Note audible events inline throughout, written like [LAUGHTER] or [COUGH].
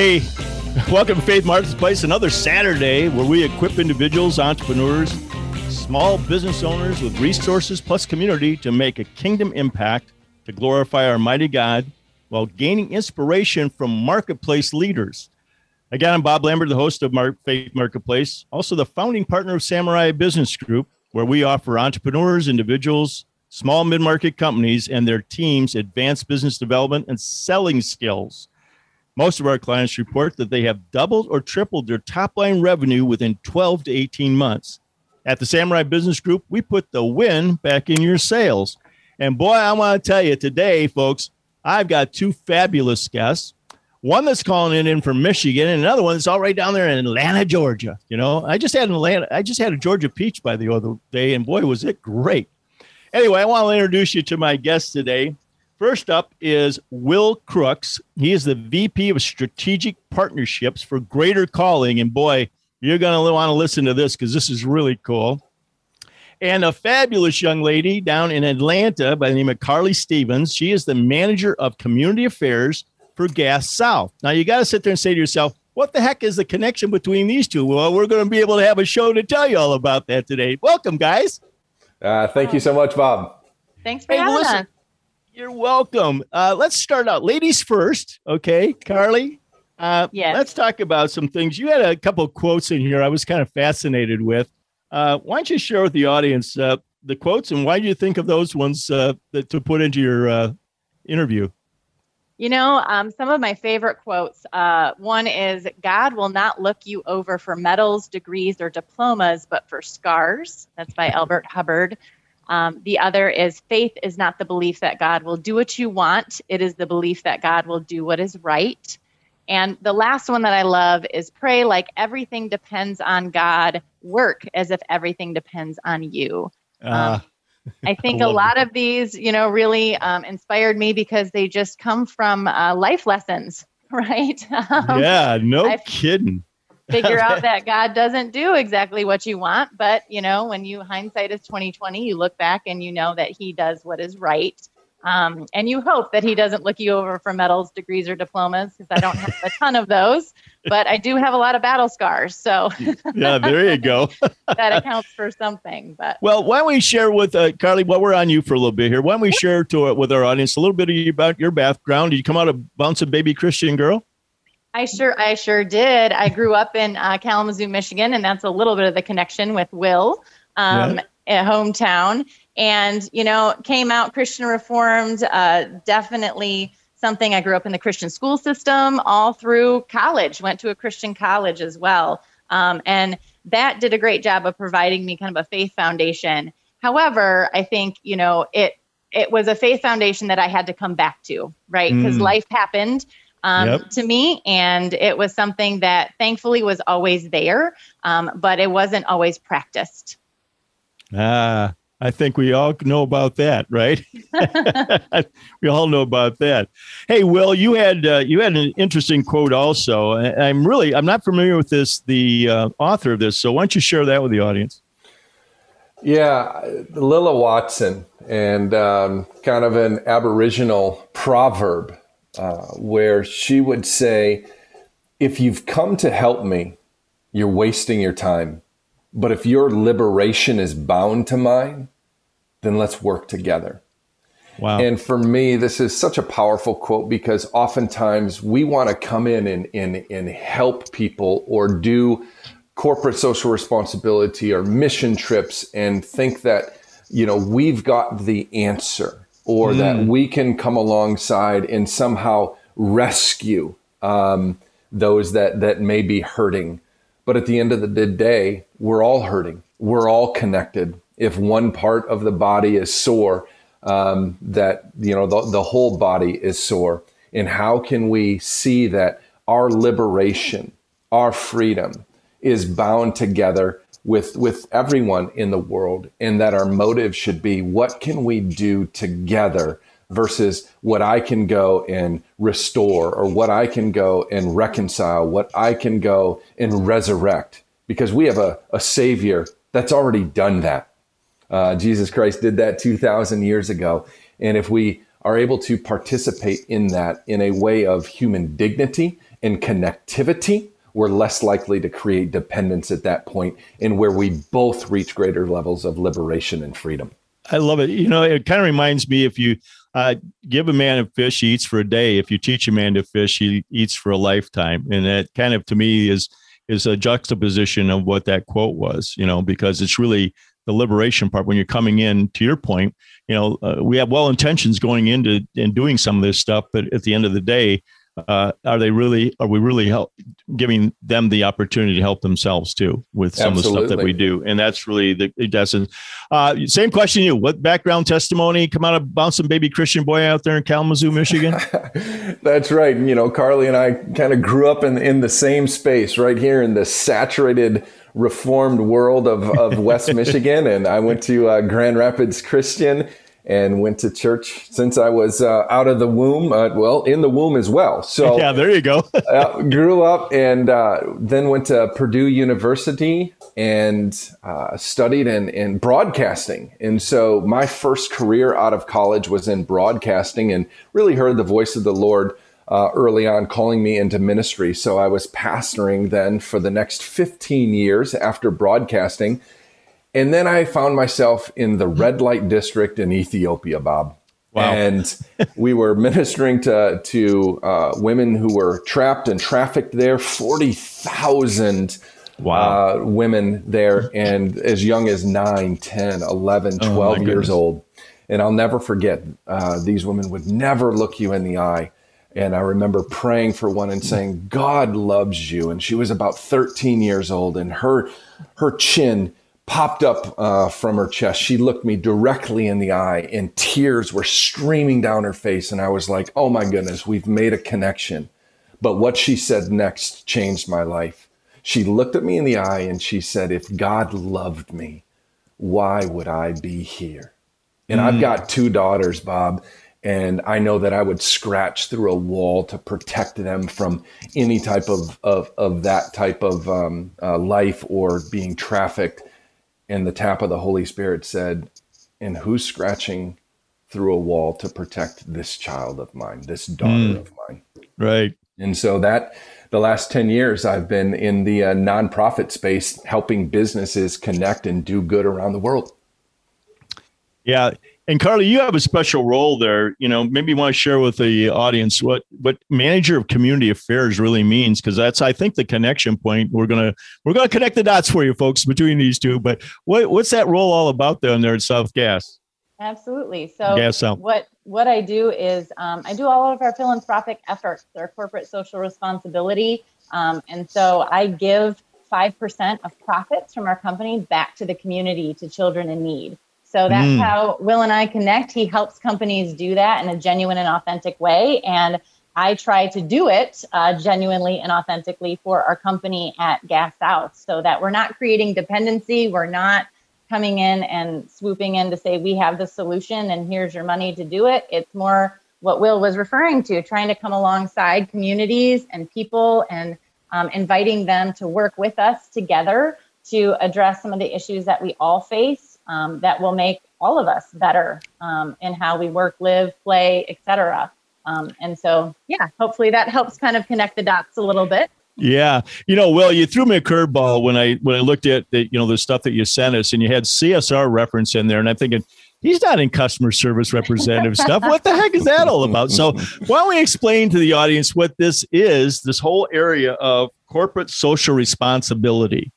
Hey, [LAUGHS] welcome to Faith Marketplace, another Saturday where we equip individuals, entrepreneurs, small business owners with resources plus community to make a kingdom impact to glorify our mighty God while gaining inspiration from marketplace leaders. Again, I'm Bob Lambert, the host of Faith Marketplace, also the founding partner of Samurai Business Group, where we offer entrepreneurs, individuals, small mid market companies, and their teams advanced business development and selling skills. Most of our clients report that they have doubled or tripled their top line revenue within 12 to 18 months. At the Samurai Business Group, we put the win back in your sales. And boy, I want to tell you today, folks, I've got two fabulous guests. One that's calling in, from Michigan, and another one that's all right down there in Atlanta, Georgia. You know, I just had an Atlanta, I just had a Georgia peach by the other day, and boy, was it great. Anyway, I want to introduce you to my guest today. First up is Will Crooks. He is the VP of Strategic Partnerships for Greater Calling. And boy, you're going to want to listen to this because this is really cool. And a fabulous young lady down in Atlanta by the name of Carly Stevens. She is the manager of community affairs for Gas South. Now, you got to sit there and say to yourself, what the heck is the connection between these two? Well, we're going to be able to have a show to tell you all about that today. Welcome, guys. Uh, thank you so much, Bob. Thanks for hey, having listen, us. You're welcome. Uh, let's start out, ladies first. Okay, Carly. Uh, yes. Let's talk about some things. You had a couple of quotes in here I was kind of fascinated with. Uh, why don't you share with the audience uh, the quotes and why do you think of those ones uh, that, to put into your uh, interview? You know, um, some of my favorite quotes. Uh, one is God will not look you over for medals, degrees, or diplomas, but for scars. That's by [LAUGHS] Elbert Hubbard. Um, the other is faith is not the belief that God will do what you want, it is the belief that God will do what is right. And the last one that I love is pray like everything depends on God, work as if everything depends on you. Uh, um, I think [LAUGHS] I a lot of these, you know, really um, inspired me because they just come from uh, life lessons, [LAUGHS] right? [LAUGHS] Um, yeah, no I kidding. Figure out that God doesn't do exactly what you want, but you know, when you hindsight is twenty twenty, you look back and you know that He does what is right. Um, and you hope that he doesn't look you over for medals, degrees, or diplomas because I don't have a ton of those, but I do have a lot of battle scars. So yeah, there you go. [LAUGHS] that accounts for something. But well, why don't we share with uh, Carly? While we're on you for a little bit here, why don't we share to uh, with our audience a little bit about your background? Did you come out of Bouncing Baby Christian Girl? I sure, I sure did. I grew up in uh, Kalamazoo, Michigan, and that's a little bit of the connection with Will. Um, yeah. hometown and you know came out christian reformed uh, definitely something i grew up in the christian school system all through college went to a christian college as well um, and that did a great job of providing me kind of a faith foundation however i think you know it it was a faith foundation that i had to come back to right because mm. life happened um, yep. to me and it was something that thankfully was always there um, but it wasn't always practiced ah I think we all know about that, right? [LAUGHS] we all know about that. Hey, Will, you had uh, you had an interesting quote also. I'm really I'm not familiar with this the uh, author of this, so why don't you share that with the audience? Yeah, Lilla Watson, and um, kind of an Aboriginal proverb uh, where she would say, "If you've come to help me, you're wasting your time." But if your liberation is bound to mine, then let's work together. Wow. And for me, this is such a powerful quote because oftentimes we want to come in and, and, and help people or do corporate social responsibility or mission trips and think that, you know, we've got the answer or mm. that we can come alongside and somehow rescue um, those that, that may be hurting. But at the end of the day, we're all hurting. We're all connected if one part of the body is sore, um, that you know the, the whole body is sore. And how can we see that our liberation, our freedom is bound together with with everyone in the world and that our motive should be what can we do together versus what I can go and restore or what I can go and reconcile, what I can go and resurrect because we have a, a savior that's already done that. Uh, Jesus Christ did that 2,000 years ago. And if we are able to participate in that in a way of human dignity and connectivity, we're less likely to create dependence at that point and where we both reach greater levels of liberation and freedom. I love it. You know, it kind of reminds me if you uh, give a man a fish, he eats for a day. If you teach a man to fish, he eats for a lifetime. And that kind of to me is is a juxtaposition of what that quote was, you know, because it's really the liberation part when you're coming in to your point you know uh, we have well intentions going into and doing some of this stuff but at the end of the day uh, are they really are we really help giving them the opportunity to help themselves too with some Absolutely. of the stuff that we do? And that's really the essence. Uh, same question you. What background testimony? Come out of bouncing baby christian boy out there in kalamazoo michigan. [LAUGHS] That's right. You know carly and i kind of grew up in in the same space right here in the saturated reformed world of, of west [LAUGHS] michigan. And i went to uh, grand rapids christian and went to church since I was uh, out of the womb. Uh, well, in the womb as well. So [LAUGHS] yeah, there you go. [LAUGHS] uh, grew up and uh, then went to Purdue University and uh, studied in, in broadcasting. And so my first career out of college was in broadcasting, and really heard the voice of the Lord. Uh, early on, calling me into ministry. So I was pastoring then for the next 15 years after broadcasting and then I found myself in the red light district in Ethiopia, Bob. Wow. And [LAUGHS] we were ministering to, to uh, women who were trapped and trafficked there, 40,000 wow. uh, women there, and as young as 9, 10, 11, 12 oh, years old. And I'll never forget, uh, these women would never look you in the eye. And I remember praying for one and saying, God loves you. And she was about 13 years old, and her, her chin popped up uh, from her chest. She looked me directly in the eye, and tears were streaming down her face. And I was like, oh my goodness, we've made a connection. But what she said next changed my life. She looked at me in the eye and she said, If God loved me, why would I be here? And mm. I've got two daughters, Bob, and I know that I would scratch through a wall to protect them from any type of, of, of that type of um, uh, life or being trafficked and the tap of the Holy Spirit said, And who's scratching through a wall to protect this child of mine, this daughter mm. of mine? Right. And so that the last 10 years, I've been in the uh, nonprofit space helping businesses connect and do good around the world. Yeah. And Carly, you have a special role there. You know, maybe you want to share with the audience what what manager of community affairs really means, because that's I think the connection point. We're gonna we're gonna connect the dots for you folks between these two. But what what's that role all about down there at South Gas? Absolutely. So Gas what what I do is um, I do all of our philanthropic efforts, our corporate social responsibility, um, and so I give five percent of profits from our company back to the community to children in need. So that's mm. how Will and I connect. He helps companies do that in a genuine and authentic way. And I try to do it uh, genuinely and authentically for our company at Gas South so that we're not creating dependency. We're not coming in and swooping in to say, we have the solution and here's your money to do it. It's more what Will was referring to, trying to come alongside communities and people and um, inviting them to work with us together to address some of the issues that we all face um, that will make all of us better um, in how we work, live, play, etc. Um, and so, yeah, hopefully that helps kind of connect the dots a little bit. Yeah, you know, Will, you threw me a curveball when I when I looked at the you know the stuff that you sent us, and you had CSR reference in there, and I'm thinking he's not in customer service representative stuff. What the heck is that all about? So, why don't we explain to the audience what this is? This whole area of corporate social responsibility.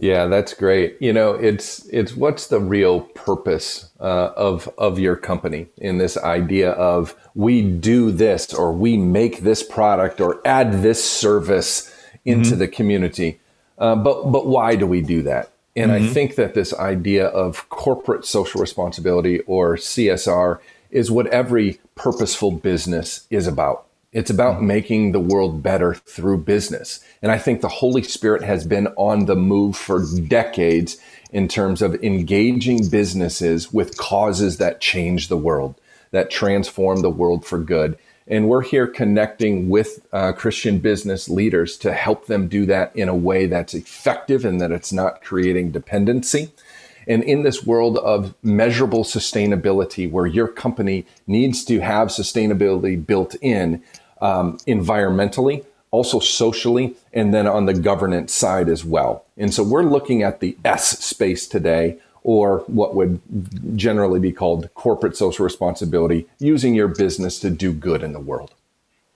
Yeah, that's great. You know, it's it's what's the real purpose uh, of of your company in this idea of we do this or we make this product or add this service into mm-hmm. the community. Uh, but but why do we do that? And mm-hmm. I think that this idea of corporate social responsibility or CSR is what every purposeful business is about. It's about making the world better through business. And I think the Holy Spirit has been on the move for decades in terms of engaging businesses with causes that change the world, that transform the world for good. And we're here connecting with uh, Christian business leaders to help them do that in a way that's effective and that it's not creating dependency. And in this world of measurable sustainability, where your company needs to have sustainability built in um, environmentally, also socially, and then on the governance side as well. And so we're looking at the S space today, or what would generally be called corporate social responsibility, using your business to do good in the world.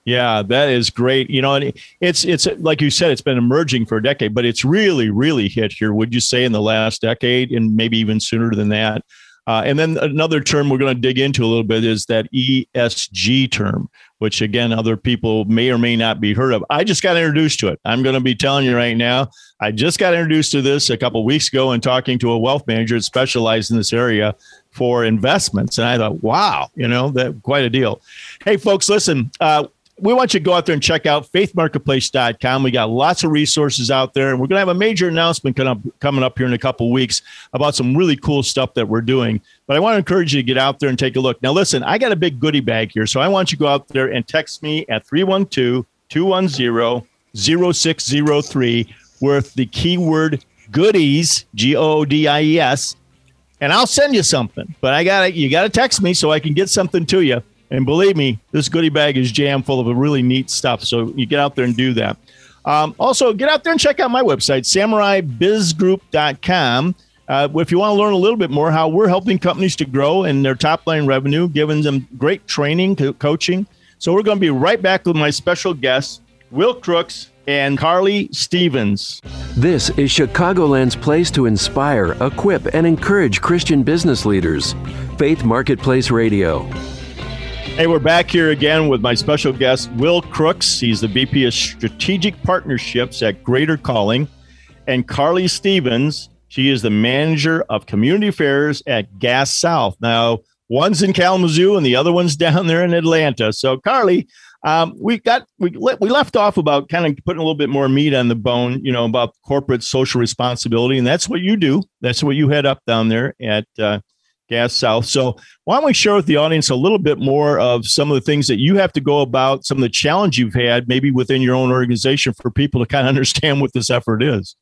Yeah, that is great. You know, it's it's like you said, it's been emerging for a decade, but it's really, really hit here. Would you say in the last decade, and maybe even sooner than that? Uh, and then another term we're going to dig into a little bit is that ESG term, which again, other people may or may not be heard of. I just got introduced to it. I'm going to be telling you right now. I just got introduced to this a couple weeks ago and talking to a wealth manager that specialized in this area for investments. And I thought, wow, you know, that quite a deal. Hey, folks, listen, uh, we want you to go out there and check out faithmarketplace.com. We got lots of resources out there, and we're going to have a major announcement coming up, here in a couple weeks about some really cool stuff that we're doing. But I want to encourage you to get out there and take a look. Now, listen, I got a big goodie bag here, so I want you to go out there and text me at 312 210 0603 with the keyword goodies, G O O D I E S, and I'll send you something. But I got to you got to text me so I can get something to you. And believe me, this goodie bag is jam full of really neat stuff. So you get out there and do that. Um, also, get out there and check out my website, samuraibizgroup.com. Uh, if you want to learn a little bit more how we're helping companies to grow in their top line revenue, giving them great training, co- coaching. So we're going to be right back with my special guests, Will Crooks and Carly Stevens. This is Chicagoland's place to inspire, equip, and encourage Christian business leaders. Faith Marketplace Radio. Hey, we're back here again with my special guest, Will Crooks. He's the VP of Strategic Partnerships at Greater Calling. And Carly Stevens, she is the manager of community affairs at Gas South. Now, one's in Kalamazoo and the other one's [LAUGHS] down there in Atlanta. So, Carly, um, we got we we left off about kind of putting a little bit more meat on the bone, you know, about corporate social responsibility, and that's what you do. That's what you head up down there at uh, Gas South. So, why don't we share with the audience a little bit more of some of the things that you have to go about, some of the challenge you've had, maybe within your own organization, for people to kind of [LAUGHS] understand what this effort is?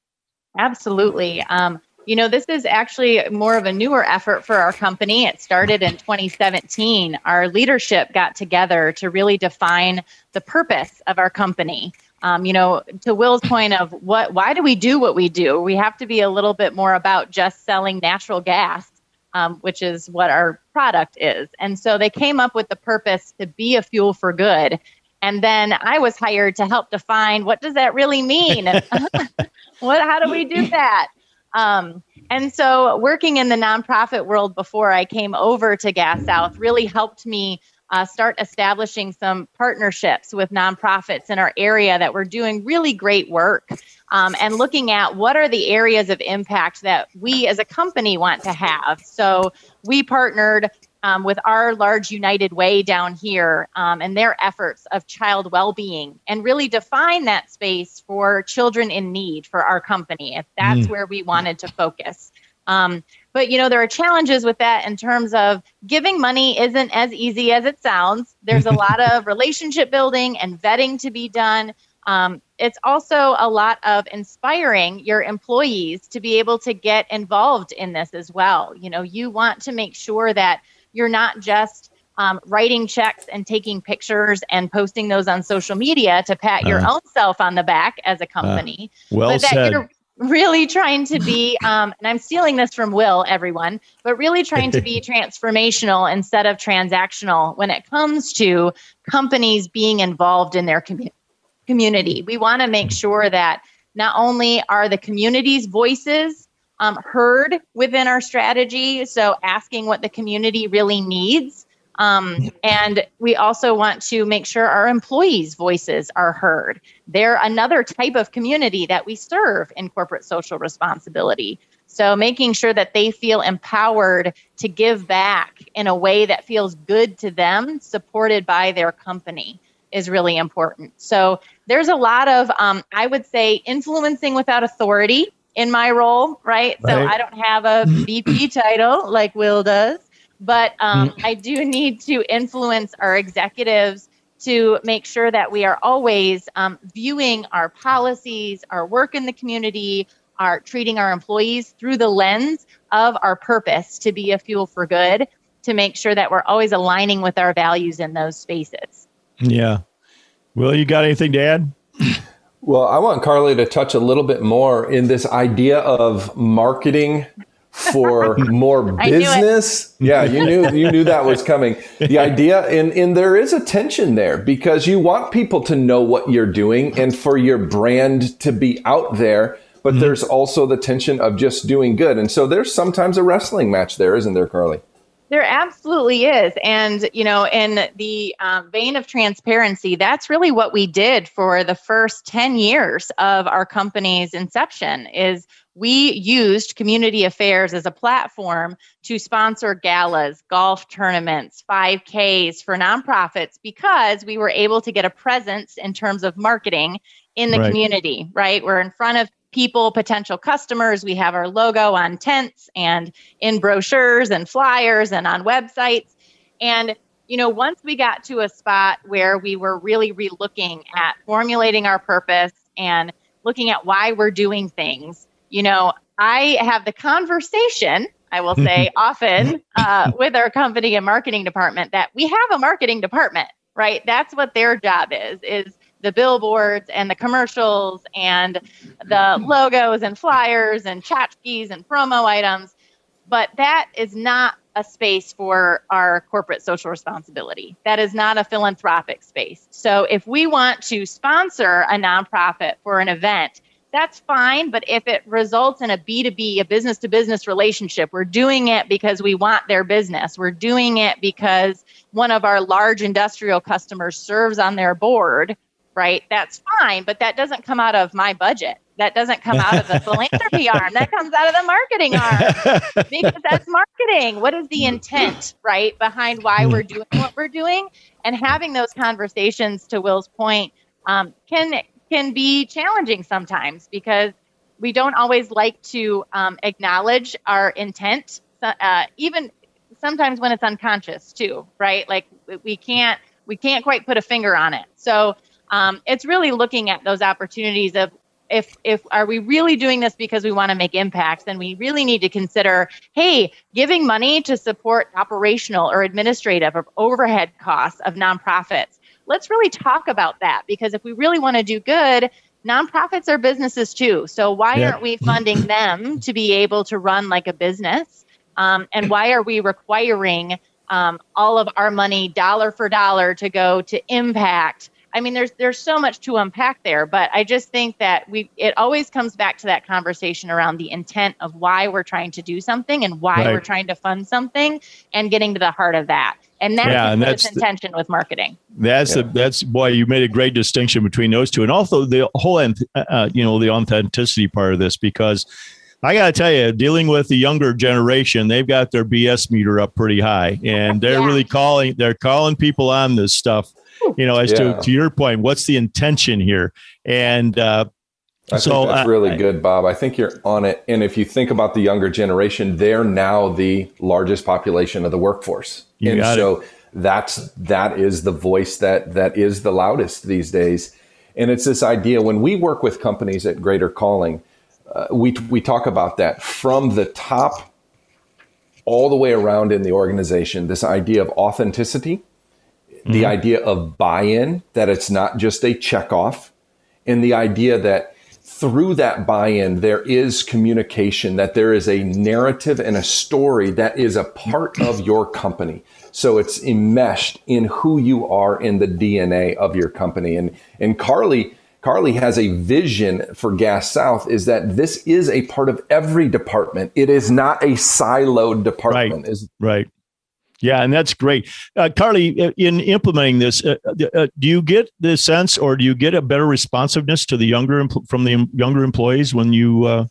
Absolutely. Um, you know, this is actually more of a newer effort for our company. It started in 2017. Our leadership got together to really define the purpose of our company. Um, you know, to Will's point of what, why do we do what we do? We have to be a little bit more about just selling natural gas um, which is what our product is. And so they came up with the purpose to be a fuel for good. And then I was hired to help define what does that really mean? [LAUGHS] [LAUGHS] what how do we do that? Um, and so working in the nonprofit world before I came over to Gas South really helped me uh, start establishing some partnerships with nonprofits in our area that were doing really great work um, and looking at what are the areas of impact that we as a company want to have. So we partnered um, with our large United Way down here um, and their efforts of child well being and really define that space for children in need for our company, if that's mm. where we wanted to focus. Um, but you know there are challenges with that in terms of giving money isn't as easy as it sounds. There's a lot of relationship building and vetting to be done. Um, it's also a lot of inspiring your employees to be able to get involved in this as well. You know, you want to make sure that you're not just um, writing checks and taking pictures and posting those on social media to pat uh, your own self on the back as a company. Uh, well but that said. You're really trying to be, um, and I'm stealing this from Will, everyone, but really trying to be [LAUGHS] transformational instead of transactional when it comes to companies being involved in their community community. We want to make sure that not only are the community's voices um, heard within our strategy, so asking what the community really needs. Um, and we also want to make sure our employees' voices are heard. They're another type of community that we serve in corporate social responsibility. So, making sure that they feel empowered to give back in a way that feels good to them, supported by their company. Is really important. So there's a lot of, um, I would say, influencing without authority in my role, right? right. So I don't have a [CLEARS THROAT] VP title like Will does, but um, mm. I do need to influence our executives to make sure that we are always um, viewing our policies, our work in the community, our treating our employees through the lens of our purpose to be a fuel for good, to make sure that we're always aligning with our values in those spaces. Yeah. Will, you got anything to add? Well, I want Carly to touch a little bit more in this idea of marketing for [LAUGHS] more [LAUGHS] business. Yeah, you knew you knew that was coming. The [LAUGHS] idea and and there is a tension there because you want people to know what you're doing and for your brand to be out there, but mm-hmm. there's also the tension of just doing good. And so there's sometimes a wrestling match there, isn't there, Carly? There absolutely is. And, you know, in the um, vein of transparency, that's really what we did for the first 10 years of our company's inception is we used community affairs as a platform to sponsor galas, golf tournaments, 5Ks for nonprofits because we were able to get a presence in terms of marketing in the right. community, right? We're in front of people, potential customers. We have our logo on tents and in brochures and flyers and on websites. And, you know, once we got to a spot where we were really relooking at formulating our purpose and looking at why we're doing things, you know, I have the conversation, I will say [LAUGHS] often uh, with our company and marketing department that we have a marketing department, right? That's what their job is, is the billboards and the commercials and the [LAUGHS] logos and flyers and tchotchkes and promo items. But that is not a space for our corporate social responsibility. That is not a philanthropic space. So if we want to sponsor a nonprofit for an event, that's fine. But if it results in a B2B, a business to business relationship, we're doing it because we want their business. We're doing it because one of our large industrial customers serves on their board right? That's fine, but that doesn't come out of my budget. That doesn't come out of the [LAUGHS] philanthropy arm. That comes out of the marketing arm [LAUGHS] because that's marketing. What is the intent, right, behind why we're doing what we're doing? And having those conversations, to Will's point, um, can can be challenging sometimes because we don't always like to um, acknowledge our intent, uh, even sometimes when it's unconscious too, right? Like we can't we can't quite put a finger on it. So um, it's really looking at those opportunities of if if are we really doing this because we want to make impacts? Then we really need to consider hey giving money to support operational or administrative or overhead costs of nonprofits. Let's really talk about that because if we really want to do good nonprofits are businesses too. So why yeah. aren't we funding them to be able to run like a business? Um, and why are we requiring um, all of our money dollar for dollar to go to impact I mean, there's there's so much to unpack there, but I just think that we it always comes back to that conversation around the intent of why we're trying to do something and why right. we're trying to fund something, and getting to the heart of that. And that's yeah, and that's intention the, with marketing. That's yeah. that's boy, you made a great distinction between those two, and also the whole uh, uh, you know the authenticity part of this because. I got to tell you, dealing with the younger generation, they've got their BS meter up pretty high, and they're [LAUGHS] yeah. really calling. They're calling people on this stuff [LAUGHS] you know, as yeah. to, to your point, what's the intention here? And uh, I so think that's really good, Bob. I think you're on it. And if you think about the younger generation, they're now the largest population of the workforce. and so it. that's that is the voice that that is the loudest these days. And it's this idea when we work with companies at Greater Calling, uh, we we talk about that from the top all the way around in the organization. This idea of authenticity mm-hmm. the idea of buy in, that it's not just a checkoff, and the idea that through that buy in, there is communication, that there is a narrative and a story that is a part of your company. So it's enmeshed in who you are in the DNA of your company. And, and Carly, Carly has a vision for Gas South is that this is a part of every department. It is not a siloed department. Right. Is, right. Yeah, and that's great. Uh, Carly, in implementing this, uh, uh, uh, do you get the sense or do you get a better responsiveness to the younger from the younger employees when you uh,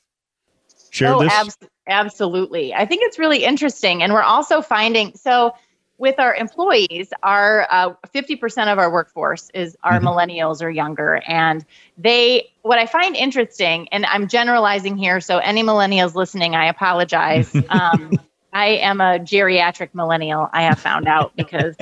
share oh, this? Ab- absolutely. I think it's really interesting. And we're also finding so with our employees, our uh, 50% of our workforce is our mm-hmm. millennials or younger. And they, what I find interesting, and I'm generalizing here, so any millennials listening, I apologize. [LAUGHS] Um, I am a geriatric millennial, I have found out [LAUGHS] because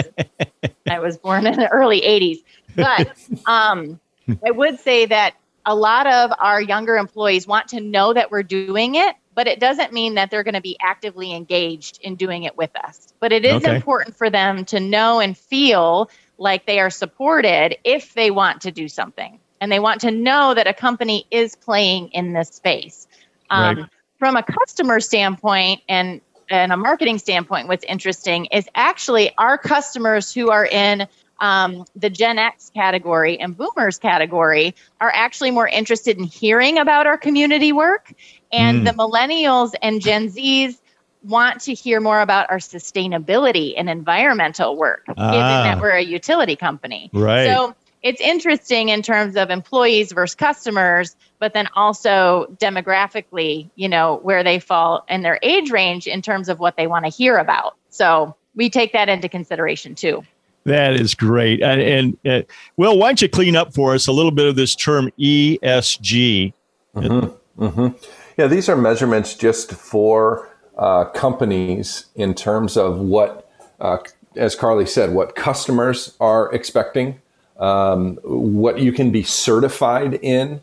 I was born in the early 80s. But um, I would say that a lot of our younger employees want to know that we're doing it but it doesn't mean that they're going to be actively engaged in doing it with us. But it is okay. important for them to know and feel like they are supported if they want to do something. And they want to know that a company is playing in this space. Um, right. From a customer standpoint and, and a marketing standpoint, what's interesting is actually our customers who are in um, the Gen X category and Boomers category are actually more interested in hearing about our community work. And mm. the Millennials and Gen Zs want to hear more about our sustainability and environmental work, ah. given that we're a utility company. Right. So it's interesting in terms of employees versus customers, but then also demographically, you know, where they fall in their age range in terms of what they want to hear about. So we take that into consideration too. That is great. And, and uh, Will, why don't you clean up for us a little bit of this term ESG? Mm-hmm. Mm-hmm. Yeah, these are measurements just for uh, companies in terms of what, uh, as Carly said, what customers are expecting, um, what you can be certified in,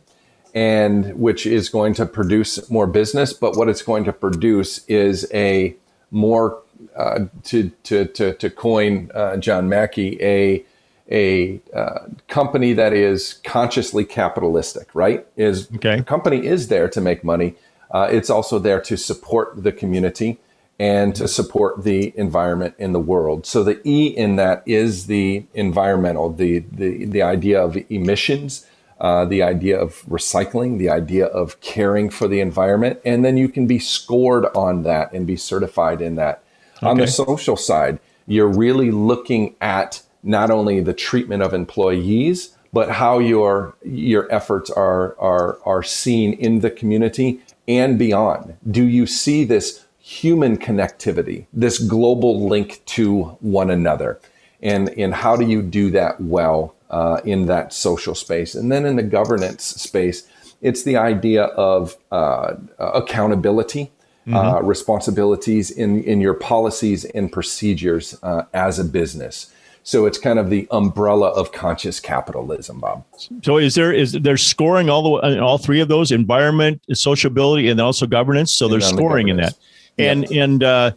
and which is going to produce more business. But what it's going to produce is a more uh, to, to, to, to coin uh, John Mackey, a, a uh, company that is consciously capitalistic, right? Is okay. the company is there to make money. Uh, it's also there to support the community and to support the environment in the world. So the E in that is the environmental, the the, the idea of emissions, uh, the idea of recycling, the idea of caring for the environment, and then you can be scored on that and be certified in that. Okay. On the social side, you're really looking at not only the treatment of employees, but how your your efforts are are are seen in the community and beyond. Do you see this human connectivity, this global link to one another? And, and how do you do that well uh, in that social space? And then in the governance space, it's the idea of uh, accountability mm-hmm. uh, responsibilities in, in your policies and procedures uh, as a business. So it's kind of the umbrella of conscious capitalism, Bob. So is there is there scoring all the all three of those environment, sociability, and also governance? So there's scoring the in that, and yeah. and uh,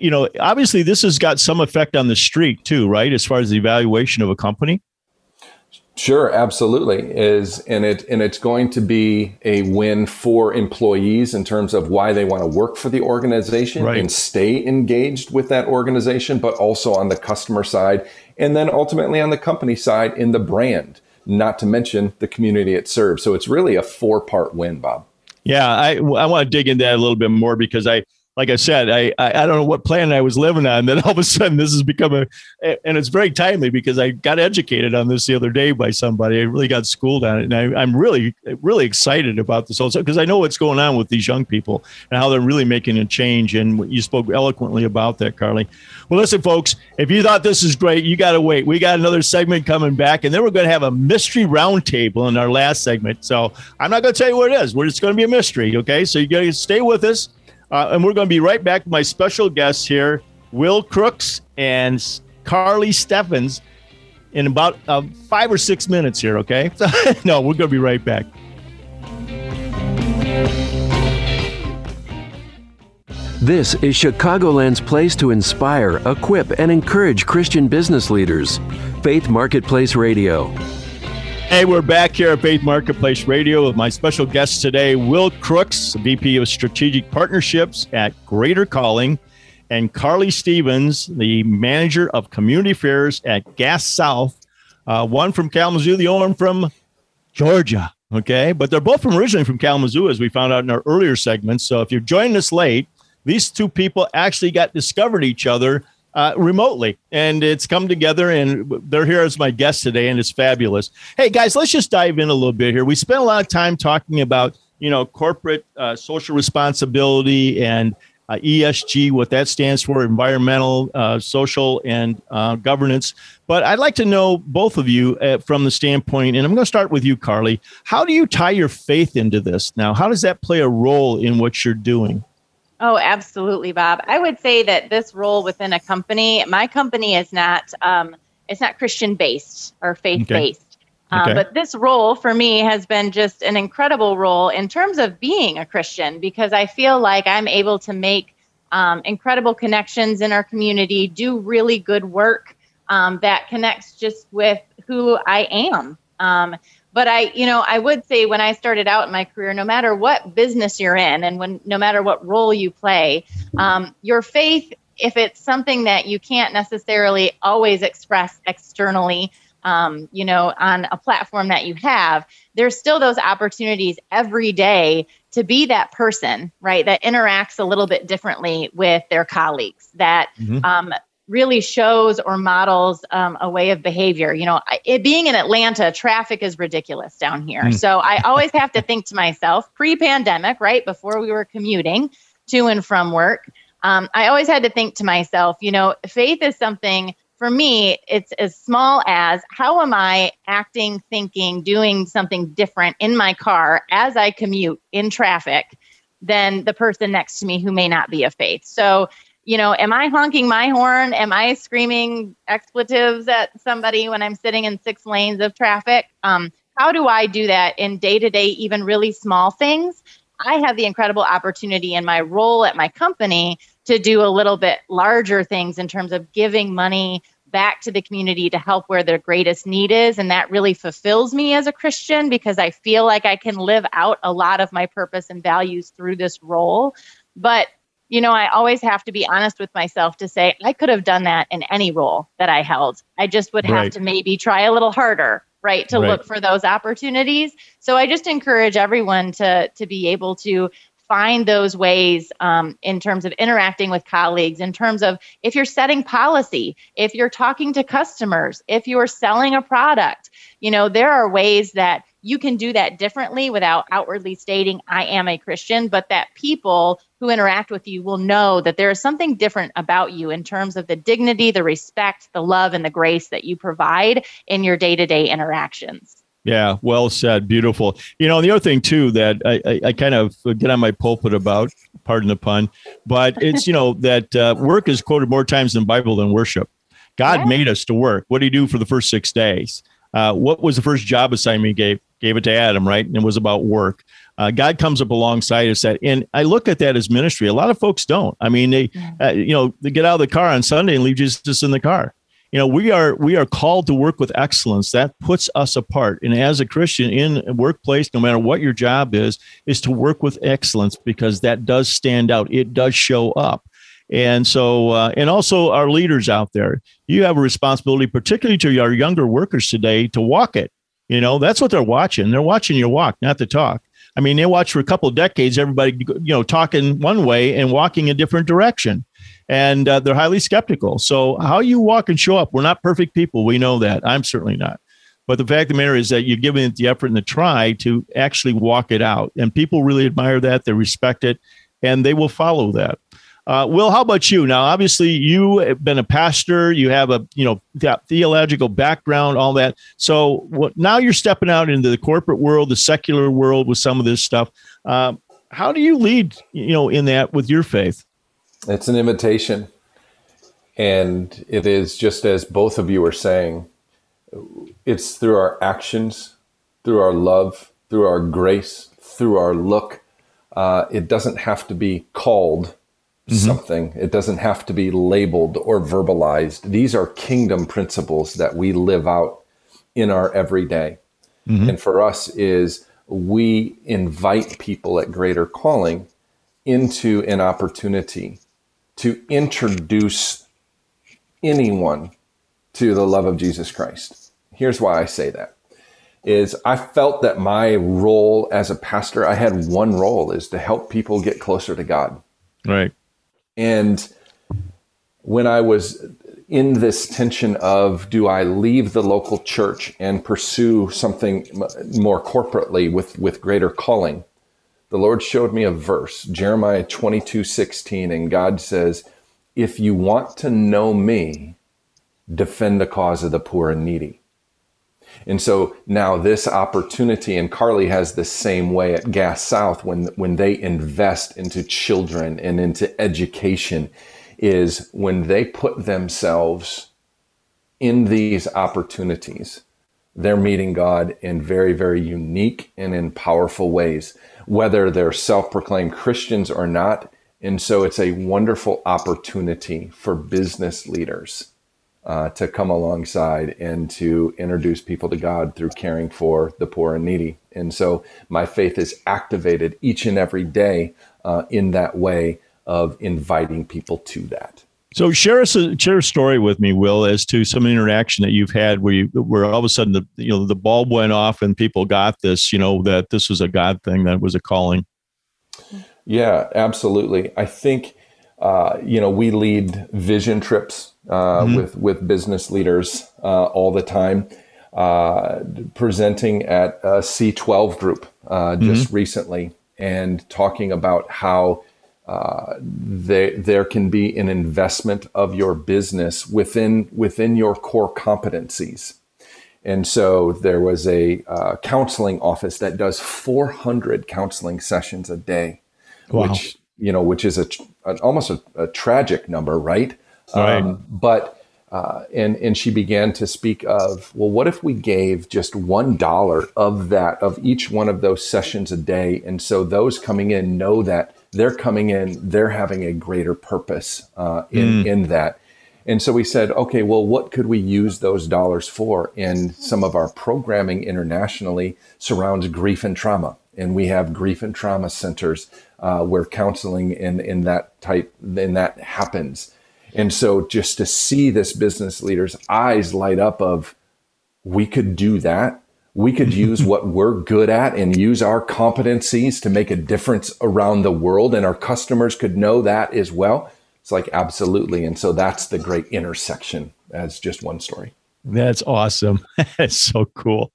you know obviously this has got some effect on the street too, right? As far as the evaluation of a company. Sure, absolutely is, and it and it's going to be a win for employees in terms of why they want to work for the organization right. and stay engaged with that organization, but also on the customer side, and then ultimately on the company side in the brand. Not to mention the community it serves. So it's really a four part win, Bob. Yeah, I I want to dig into that a little bit more because I like I said, I, I, I don't know what planet I was living on. [LAUGHS] Then all of a sudden, this has become a, and it's very timely because I got educated on this the other day by somebody. I really got schooled on it, and I, am really, really excited about this also because I know what's going on with these young people and how they're really making a change. And you spoke eloquently about that, Carly. Well, listen, folks, if you thought this is great, you got to wait. We got another segment coming back, and then we're going to have a mystery roundtable in our last segment. So I'm not going to tell you what it is. We're just going to be a mystery. Okay, so you got to stay with us. Uh, and we're going to be right back with my special guests here, Will Crooks and Carly Stevens, in about uh, five or six minutes here, okay? [LAUGHS] [LAUGHS] no, we're going to be right back. This is Chicagoland's place to inspire, equip, and encourage Christian business leaders. Faith Marketplace Radio. Hey, we're back here at Faith Marketplace Radio with my special guest today, Will Crooks, VP of Strategic Partnerships at Greater Calling, and Carly Stevens, the Manager of Community Affairs at Gas South. Uh, one from Kalamazoo, the other from Georgia. Okay, but they're both from originally from Kalamazoo, as we found out in our earlier segments. So if you're joining us late, these two people actually got discovered each other uh, remotely, and it's come together. And they're here as my guests today, and it's fabulous. Hey guys, let's just dive in a little bit here. We spent a lot of time talking about you know corporate uh, social responsibility and uh, ESG, what that stands for, environmental, uh, social, and uh, governance. But I'd like to know both of you uh, from the standpoint, and I'm going to start with you, Carly. How do you tie your faith into this now? How does that play a role in what you're doing? Oh, absolutely, Bob. I would say that this role within a company, my company is not, um, it's not Christian based or faith based. Okay. Um, okay. But this role for me has been just an incredible role in terms of being a Christian because I feel like I'm able to make um, incredible connections in our community, do really good work um, that connects just with who I am. But I, you know, I would say when I started out in my career, no matter what business you're in and when no matter what role you play, um, your faith, if it's something that you can't necessarily always express externally, um, you know, on a platform that you have, there's still those opportunities every day to be that person, right? That interacts a little bit differently with their colleagues, that mm-hmm. um, really shows or models um, a way of behavior. You know, it, being in Atlanta, traffic is ridiculous down here. Mm. So I always have to think to myself, pre pandemic, right? Before we were commuting to and from work, um, I always had to think to myself, you know, faith is something for me, it's as small as how am I acting, thinking, doing something different in my car as I commute in traffic than the person next to me who may not be of faith. So, you know, am I honking my horn? Am I screaming expletives at somebody when I'm sitting in six lanes of traffic? Um, how do I do that in day to day, even really small things? I have the incredible opportunity in my role at my company to do a little bit larger things in terms of giving money back to the community to help where their greatest need is. And that really fulfills me as a Christian because I feel like I can live out a lot of my purpose and values through this role. But, you know, I always have to be honest with myself to say I could have done that in any role that I held. I just would have right. to maybe try a little harder right to right. look for those opportunities so i just encourage everyone to to be able to find those ways um, in terms of interacting with colleagues, in terms of if you're setting policy, if you're talking to customers, if you're selling a product, you know, there are ways that you can do that differently without outwardly stating, I am a Christian, but that people who interact with you will know that there is something different about you in terms of the dignity, the respect, the love, and the grace that you provide in your day to day interactions. Yeah, well said. Beautiful. You know, the other thing too that I, I, I, kind of get on my pulpit about, pardon the pun, but it's you know [LAUGHS] that uh, work is quoted more times in the Bible than worship. God yeah. made us to work. What did He do for the first six days? Uh, what was the first job assignment He gave? Gave it to Adam, right? And it was about work. Uh, God comes up alongside us that, and I look at that as ministry. A lot of folks don't. I mean, they, uh, you know, they get out of the car on Sunday and leave Jesus in the car. You know we are we are called to work with excellence. That puts us apart. And as a christian in a workplace no matter what your job is is to work with excellence because that does stand out. It does show up. And so uh, and also our leaders out there you have a responsibility particularly to our younger workers today to walk it. You know that's what they're watching. They're watching your walk not the talk i mean they watch for a couple of decades everybody you know talking one way and walking a different direction and uh, they're highly skeptical. So, how you walk and show up, we're not perfect people. We know that. I'm certainly not. But the fact of the matter is that you're giving it the effort and the try to actually walk it out. And people really admire that, they respect it, and they will follow that. Uh, Will, how about you? Now, obviously, you have been a pastor. You have a you know theological background, all that. So what, now you're stepping out into the corporate world, the secular world, with some of this stuff. Uh, how do you lead? You know, in that with your faith? It's an invitation. And it is just as both of you are saying, it's through our actions, through our love, through our grace, through our look. Uh, it doesn't have to be called mm-hmm. something, it doesn't have to be labeled or verbalized. These are kingdom principles that we live out in our everyday. Mm-hmm. And for us is we invite people at greater calling into an opportunity to introduce anyone to the love of Jesus Christ. Here's why I say that is I felt that my role as a pastor, I had one role is to help people get closer to God. Right. And when I was in this tension of do I leave the local church and pursue something more corporately with, with greater calling? the Lord showed me a verse, Jeremiah 22 16, and God says, If you want to know me, defend the cause of the poor and needy. And so now this opportunity, and Carly has the same way at Gas South when, when they invest into children and into education, is when they put themselves in these opportunities, they're meeting God in very, very unique and in powerful ways, whether they're self proclaimed Christians or not. And so it's a wonderful opportunity for business leaders uh, to come alongside and to introduce people to God through caring for the poor and needy. And so my faith is activated each and every day uh, in that way of inviting people to that. So share us a share a story with me, Will, as to some interaction that you've had where you where all of a sudden the you know the bulb went off and people got this, you know, that this was a God thing, that was a calling. Yeah, absolutely. I think uh, you know we lead vision trips uh, mm-hmm. with with business leaders uh, all the time. Uh, presenting at a C12 group uh, just mm-hmm. recently and talking about how uh, they, there can be an investment of your business within within your core competencies. And so there was a uh, counseling office that does 400 counseling sessions a day, wow. which you know, which is a, a almost a, a, tragic number, right? Right. Um, but uh, and and she began to speak of well, what if we gave just one dollar of that of each one of those sessions a day, and so those coming in know that they're coming in, they're having a greater purpose uh, in mm. in that. And so we said, okay, well, what could we use those dollars for? And some of our programming internationally surrounds grief and trauma. And we have grief and trauma centers uh, where counseling in, in that type, in that happens. And so just to see this business leader's eyes light up of, we could do that. We could use [LAUGHS] what we're good at and use our competencies to make a difference around the world. And our customers could know that as well. It's like, absolutely. And so that's the great intersection as just one story. That's awesome. [LAUGHS] That's so cool.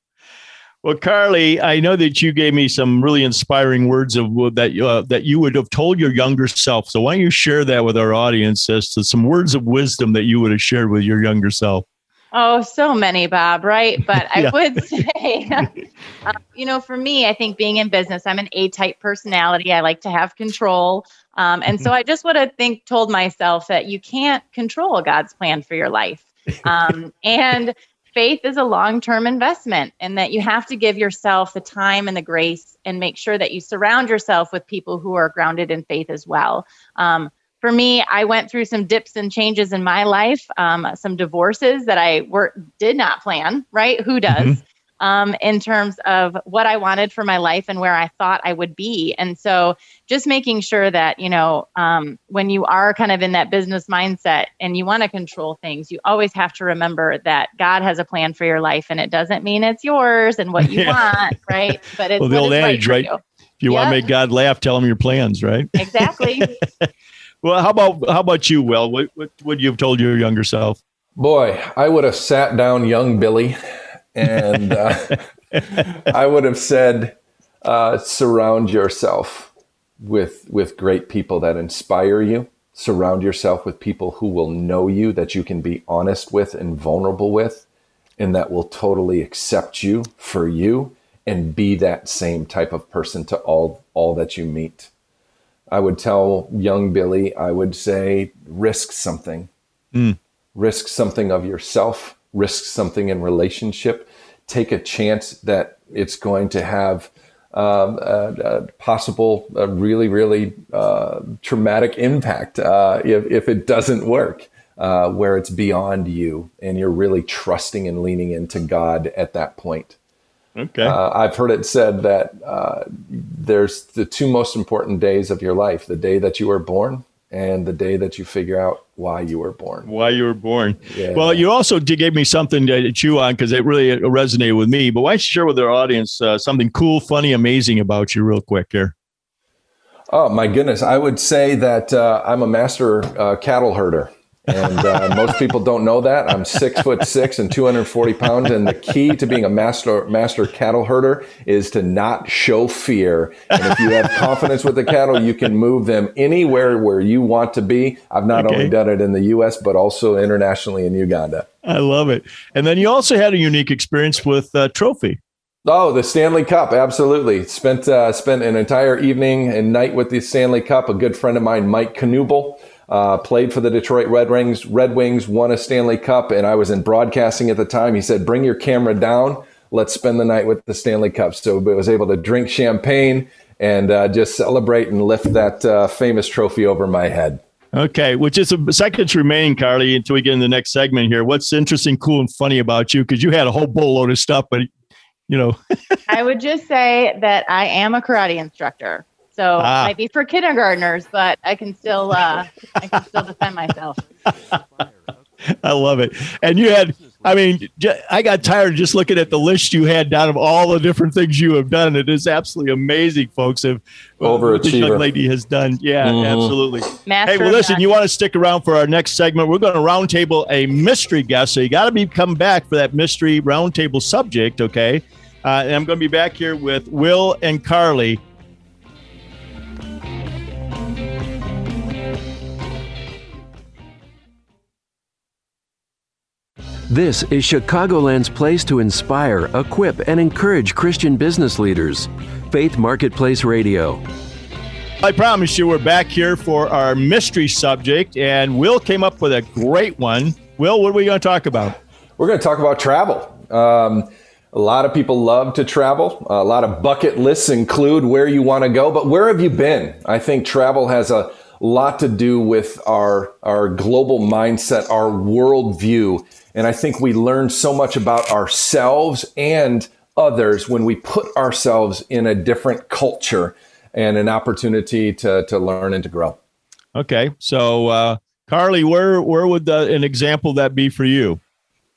Well, Carly, I know that you gave me some really inspiring words of that uh, that you would have told your younger self. So why don't you share that with our audience as to some words of wisdom that you would have shared with your younger self? Oh, so many, Bob, right? But I [LAUGHS] would say, uh, [LAUGHS] you know, for me, I think being in business, I'm an A type personality. I like to have control. Um, and so I just would have think told myself that you can't control God's plan for your life. [LAUGHS] Um, and faith is a long term investment and that you have to give yourself the time and the grace and make sure that you surround yourself with people who are grounded in faith as well. Um, for me, I went through some dips and changes in my life, um, some divorces that I were, did not plan, right? Who does? Mm-hmm um, in terms of what I wanted for my life and where I thought I would be. And so just making sure that, you know, um, when you are kind of in that business mindset and you want to control things, you always have to remember that God has a plan for your life and it doesn't mean it's yours and what you [LAUGHS] yeah. want, right? But it's well, the old adage, right? You. If you yep. want to make God laugh, tell him your plans, right? [LAUGHS] Exactly. well, how about how about you, Will? What, what would you have told your younger self? Boy, I would have sat down young Billy and uh, I would have said, uh, surround yourself with with great people that inspire you. Surround yourself with people who will know you, that you can be honest with and vulnerable with, and that will totally accept you for you and be that same type of person to all all that you meet. I would tell young Billy, I would say, risk something. Mm. Risk something of yourself, risk something in relationship, take a chance that it's going to have um, a, a, possible, a really, really uh, traumatic impact uh, if, if it doesn't work, uh, where it's beyond you and you're really trusting and leaning into God at that point. Okay. Uh, I've heard it said that uh, there's the two most important days of your life the day that you were born and the day that you figure out why you were born. Why you were born. Yeah. Well, you also gave me something to chew on because it really resonated with me. But why don't you share with our audience uh, something cool, funny, amazing about you, real quick here? Oh my goodness! I would say that uh, I'm a master uh, cattle herder, And uh, most people don't know that. I'm six foot six and 240 pounds. And the key to being a master master cattle herder is to not show fear. And if you have confidence with the cattle, you can move them anywhere where you want to be. I've not okay. only done it in the U.S. but also internationally in Uganda. I love it. And then you also had a unique experience with uh, Trophy. Oh, the Stanley Cup, absolutely. Spent uh, spent an entire evening and night with the Stanley Cup. A good friend of mine, Mike Knuble, uh, played for the Detroit Red Wings. Red Wings won a Stanley Cup, and I was in broadcasting at the time. He said, "Bring your camera down. Let's spend the night with the Stanley Cup." So I was able to drink champagne and uh, just celebrate and lift that uh, famous trophy over my head. Okay, which is a seconds remaining, Carly, until we get in the next segment here. What's interesting, cool, and funny about you? Because you had a whole boatload of stuff, but you know. [LAUGHS] I would just say that I am a karate instructor. So ah. might be for kindergartners, but I can still uh, I can still defend myself. [LAUGHS] I love it. And you had, I mean, I got tired just looking at the list you had down of all the different things you have done. It is absolutely amazing, folks. Of overachiever this young lady has done. Yeah, mm-hmm. absolutely. Master hey, well, listen, you want to stick around for our next segment? We're going to roundtable a mystery guest, so you got to be coming back for that mystery roundtable subject. Okay, uh, and I'm going to be back here with Will and Carly This is Chicagoland's place to inspire, equip, and encourage Christian business leaders. Faith Marketplace Radio. I promise you, we're back here for our mystery subject, and Will came up with a great one. Will, what are we going to talk about? We're going to talk about travel. Um, a lot of people love to travel. A lot of bucket lists include where you want to go, but where have you been? I think travel has a lot to do with our, our global mindset, our worldview, and I think we learn so much about ourselves and others when we put ourselves in a different culture and an opportunity to, to learn and to grow. Okay. So, uh, Carly, where, where would the, an example that be for you?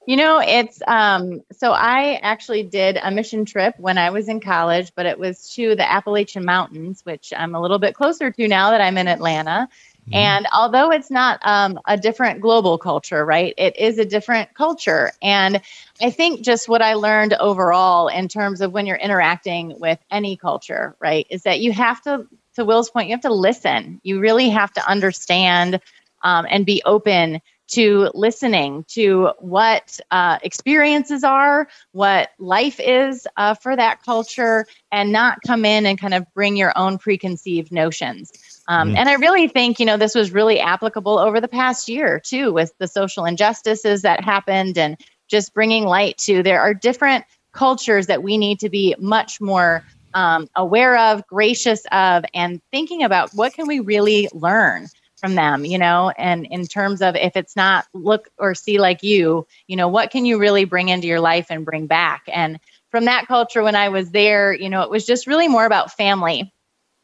You know, it's um, so I actually did a mission trip when I was in college, but it was to the Appalachian Mountains, which I'm a little bit closer to now that I'm in Atlanta. Mm-hmm. And although it's not um, a different global culture, right, it is a different culture. And I think just what I learned overall in terms of when you're interacting with any culture, right, is that you have to, to Will's point, you have to listen. You really have to understand um, and be open to listening to what uh, experiences are, what life is uh, for that culture, and not come in and kind of bring your own preconceived notions. Um, mm. And I really think, you know, this was really applicable over the past year too, with the social injustices that happened and just bringing light to there are different cultures that we need to be much more um, aware of, gracious of, and thinking about what can we really learn from them, you know, and in terms of if it's not look or see like you, you know, what can you really bring into your life and bring back? And from that culture, when I was there, you know, it was just really more about family.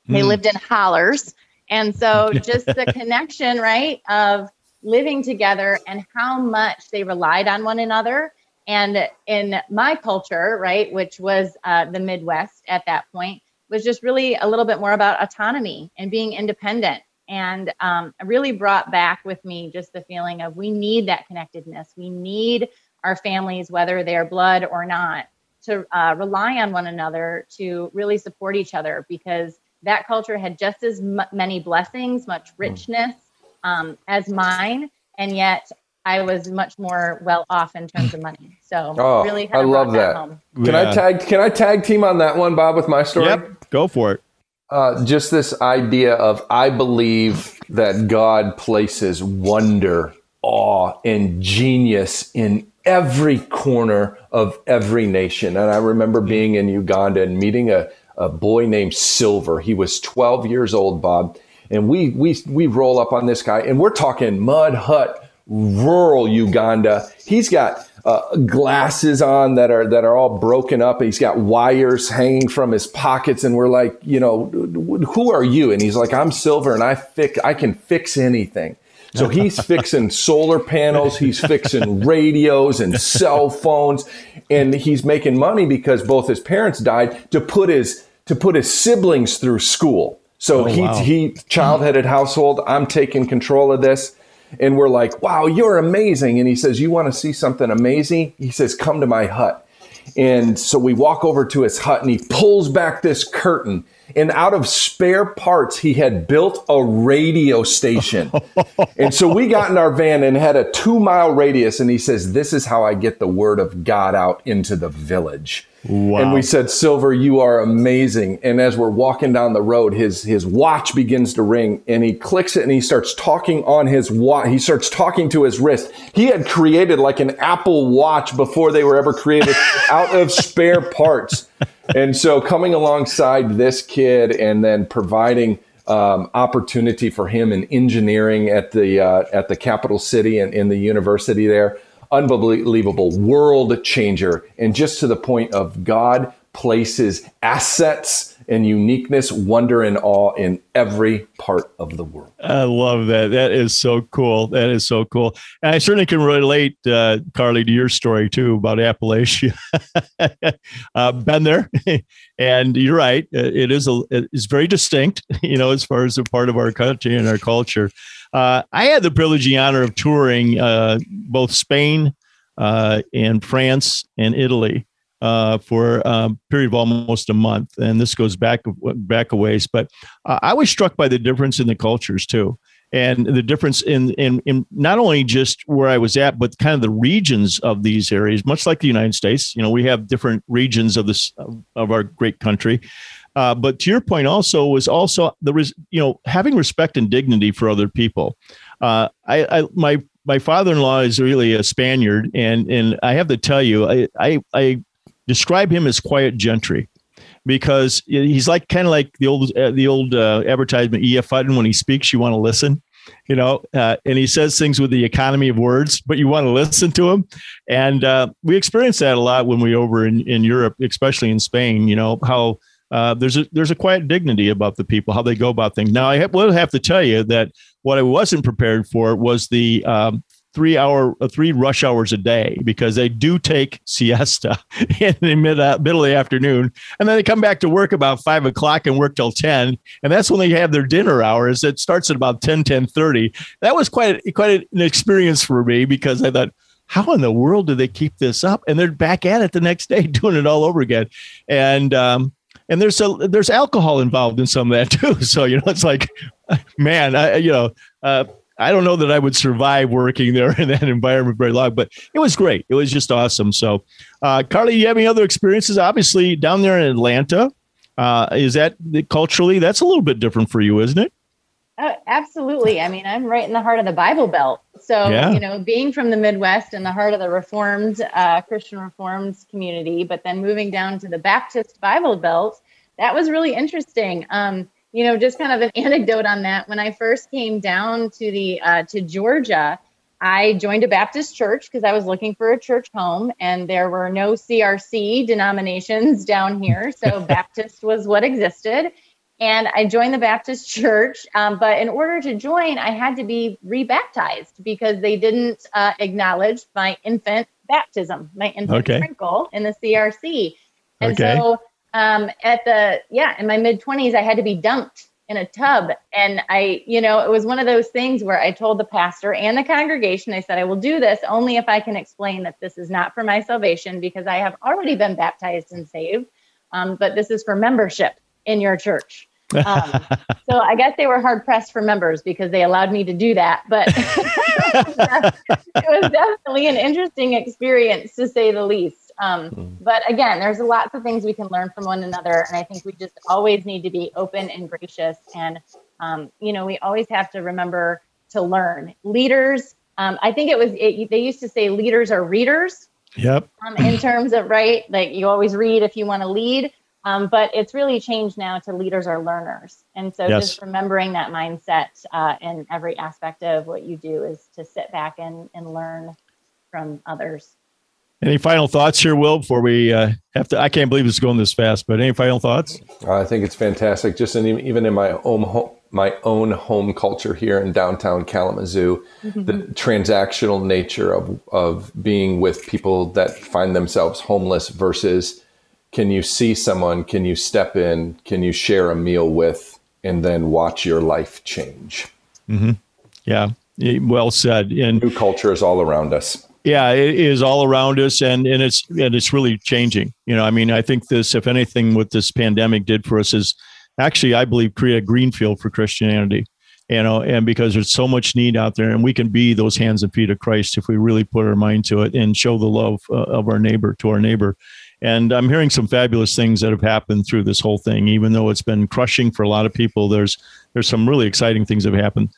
They mm. lived in hollers. And so [LAUGHS] just the connection, right, of living together and how much they relied on one another. And in my culture, right, which was uh, the Midwest at that point, was just really a little bit more about autonomy and being independent and um, really brought back with me just the feeling of we need that connectedness. We need our families, whether they're blood or not, to uh, rely on one another to really support each other because that culture had just as m- many blessings, much hmm. richness um, as mine, and yet I was much more well off in terms of money. So [LAUGHS] oh, really, I love that. that can yeah. I tag? Can I tag team on that one, Bob, with my story? Yep, go for it. Uh, just this idea of I believe that God places wonder, awe, and genius in every corner of every nation. And I remember being in Uganda and meeting a, a boy named Silver. He was 12 years old, Bob. And we, we, we roll up on this guy, and we're talking mud hut, rural Uganda. He's got uh, glasses on that are that are all broken up. He's got wires hanging from his pockets, and we're like, you know, who are you? And he's like, I'm Silver, and I fix I can fix anything. So he's [LAUGHS] fixing solar panels, he's fixing radios and cell phones, and he's making money because both his parents died to put his to put his siblings through school. So oh, he wow. he child headed household. I'm taking control of this. And we're like, wow, you're amazing. And he says, You want to see something amazing? He says, Come to my hut. And so we walk over to his hut and he pulls back this curtain. And out of spare parts, he had built a radio station. [LAUGHS] and so we got in our van and had a two mile radius. And he says, This is how I get the word of God out into the village. Wow. And we said, Silver, you are amazing. And as we're walking down the road, his, his watch begins to ring and he clicks it and he starts talking on his watch. He starts talking to his wrist. He had created like an Apple watch before they were ever created [LAUGHS] out of spare parts. And so coming alongside this kid and then providing um, opportunity for him in engineering at the, uh, at the capital city and in the university there unbelievable world changer. And just to the point of God places assets and uniqueness, wonder, and awe in every part of the world. I love that. That is so cool. That is so cool. And I certainly can relate, uh, Carly, to your story too about Appalachia. [LAUGHS] uh, been there, [LAUGHS] and you're right. It is a it's very distinct, [LAUGHS] you know, as far as a part of our country and our culture. Uh, I had the privilege and honor of touring uh, both Spain uh, and France and Italy uh, for a period of almost a month, and this goes back back a ways. But uh, I was struck by the difference in the cultures too, and the difference in, in in not only just where I was at, but kind of the regions of these areas. Much like the United States, you know, we have different regions of this of our great country. Uh, but to your point, also was also the res, you know having respect and dignity for other people. Uh, I, I my my father-in-law is really a Spaniard, and and I have to tell you, I I, I describe him as quiet gentry because he's like kind of like the old uh, the old uh, advertisement E.F. Hutton when he speaks, you want to listen, you know, uh, and he says things with the economy of words, but you want to listen to him. And uh, we experience that a lot when we over in in Europe, especially in Spain. You know how uh, there's a there's a quiet dignity about the people how they go about things. Now I will have to tell you that what I wasn't prepared for was the um, three hour uh, three rush hours a day because they do take siesta [LAUGHS] in the mid, uh, middle of the afternoon. And then they come back to work about five o'clock and work till 10 and that's when they have their dinner hours. It starts at about 10 10 30 that was quite quite an experience for me because i thought how in the world do they keep this up? And they're back at it the next day [LAUGHS] doing it all over again. And um, and there's a there's alcohol involved in some of that [LAUGHS] too. So you know, it's like, man, I you know, uh, I don't know that I would survive working there [LAUGHS] in that environment very long, but it was great. It was just awesome. So, uh, Carly, you have any other experiences? Obviously, down there in Atlanta, uh, is that culturally that's a little bit different for you, isn't it? Oh, absolutely. I mean, I'm right in the heart of the Bible Belt. So, yeah. you know, being from the Midwest in the heart of the Reformed, uh, Christian Reformed community, but then moving down to the Baptist Bible Belt, that was really interesting. Um, you know, just kind of an [LAUGHS] anecdote on that. When I first came down to the uh, to Georgia, I joined a Baptist church because I was looking for a church home, and there were no CRC denominations [LAUGHS] down here, so [LAUGHS] Baptist was what existed and I joined the Baptist church. Um, but in order to join, I had to be rebaptized because they didn't uh, acknowledge my infant baptism, my infant okay. sprinkle in the CRC. And okay. so um, at the, yeah, in my mid 20s, I had to be dumped in a tub. And I, you know, it was one of those things where I told the pastor and the congregation, I said, I will do this only if I can explain that this is not for my salvation because I have already been baptized and saved. Um, but this is for membership in your church. Um, [LAUGHS] so I guess they were hard pressed for members because they allowed me to do that. But [LAUGHS] it was [LAUGHS] definitely an interesting experience to say the least. Um, mm. But again, there's lots of things we can learn from one another, and I think we just always need to be open and gracious. And um, you know, we always have to remember to learn. Leaders, um, I think it was it, they used to say leaders are readers. Yep. Um, in terms of right, like you always read if you want to lead. Um, but it's really changed now to leaders are learners. And so yes. just remembering that mindset uh, in every aspect of what you do is to sit back and, and learn from others. Any final thoughts here, Will, before we uh, have to? I can't believe it's going this fast, but any final thoughts? I think it's fantastic. Just in, even in my own home, my own home culture here in downtown Kalamazoo, mm-hmm. the transactional nature of, of being with people that find themselves homeless versus can you see someone can you step in can you share a meal with and then watch your life change mm-hmm. yeah Well said. And new culture is all around us. Yeah, it is all around us, and and it's and it's really changing. You know, I mean, I think this, if anything, what this pandemic did for us is actually, I believe, create a greenfield for Christianity. You know, and because there's so much need out there, and we can be those hands and feet of Christ if we really put our mind to it and show the love uh, of our neighbor to our neighbor. And I'm hearing some fabulous things that have happened through this whole thing. Even though it's been crushing for a lot of people, there's there's some really exciting things that have happened.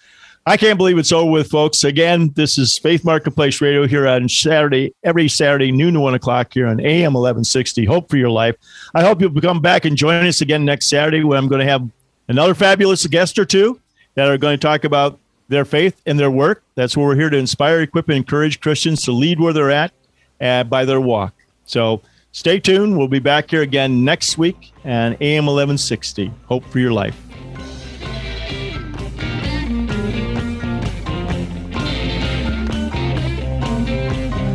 I can't believe it's over with, folks. Again, this is Faith Marketplace Radio here on Saturday, every Saturday, noon to one o'clock here on AM 1160. Hope for your life. I hope you'll come back and join us again next Saturday when I'm going to have another fabulous guest or two that are going to talk about their faith and their work. That's where we're here to inspire, equip, and encourage Christians to lead where they're at uh, by their walk. So stay tuned. We'll be back here again next week on AM 1160. Hope for your life.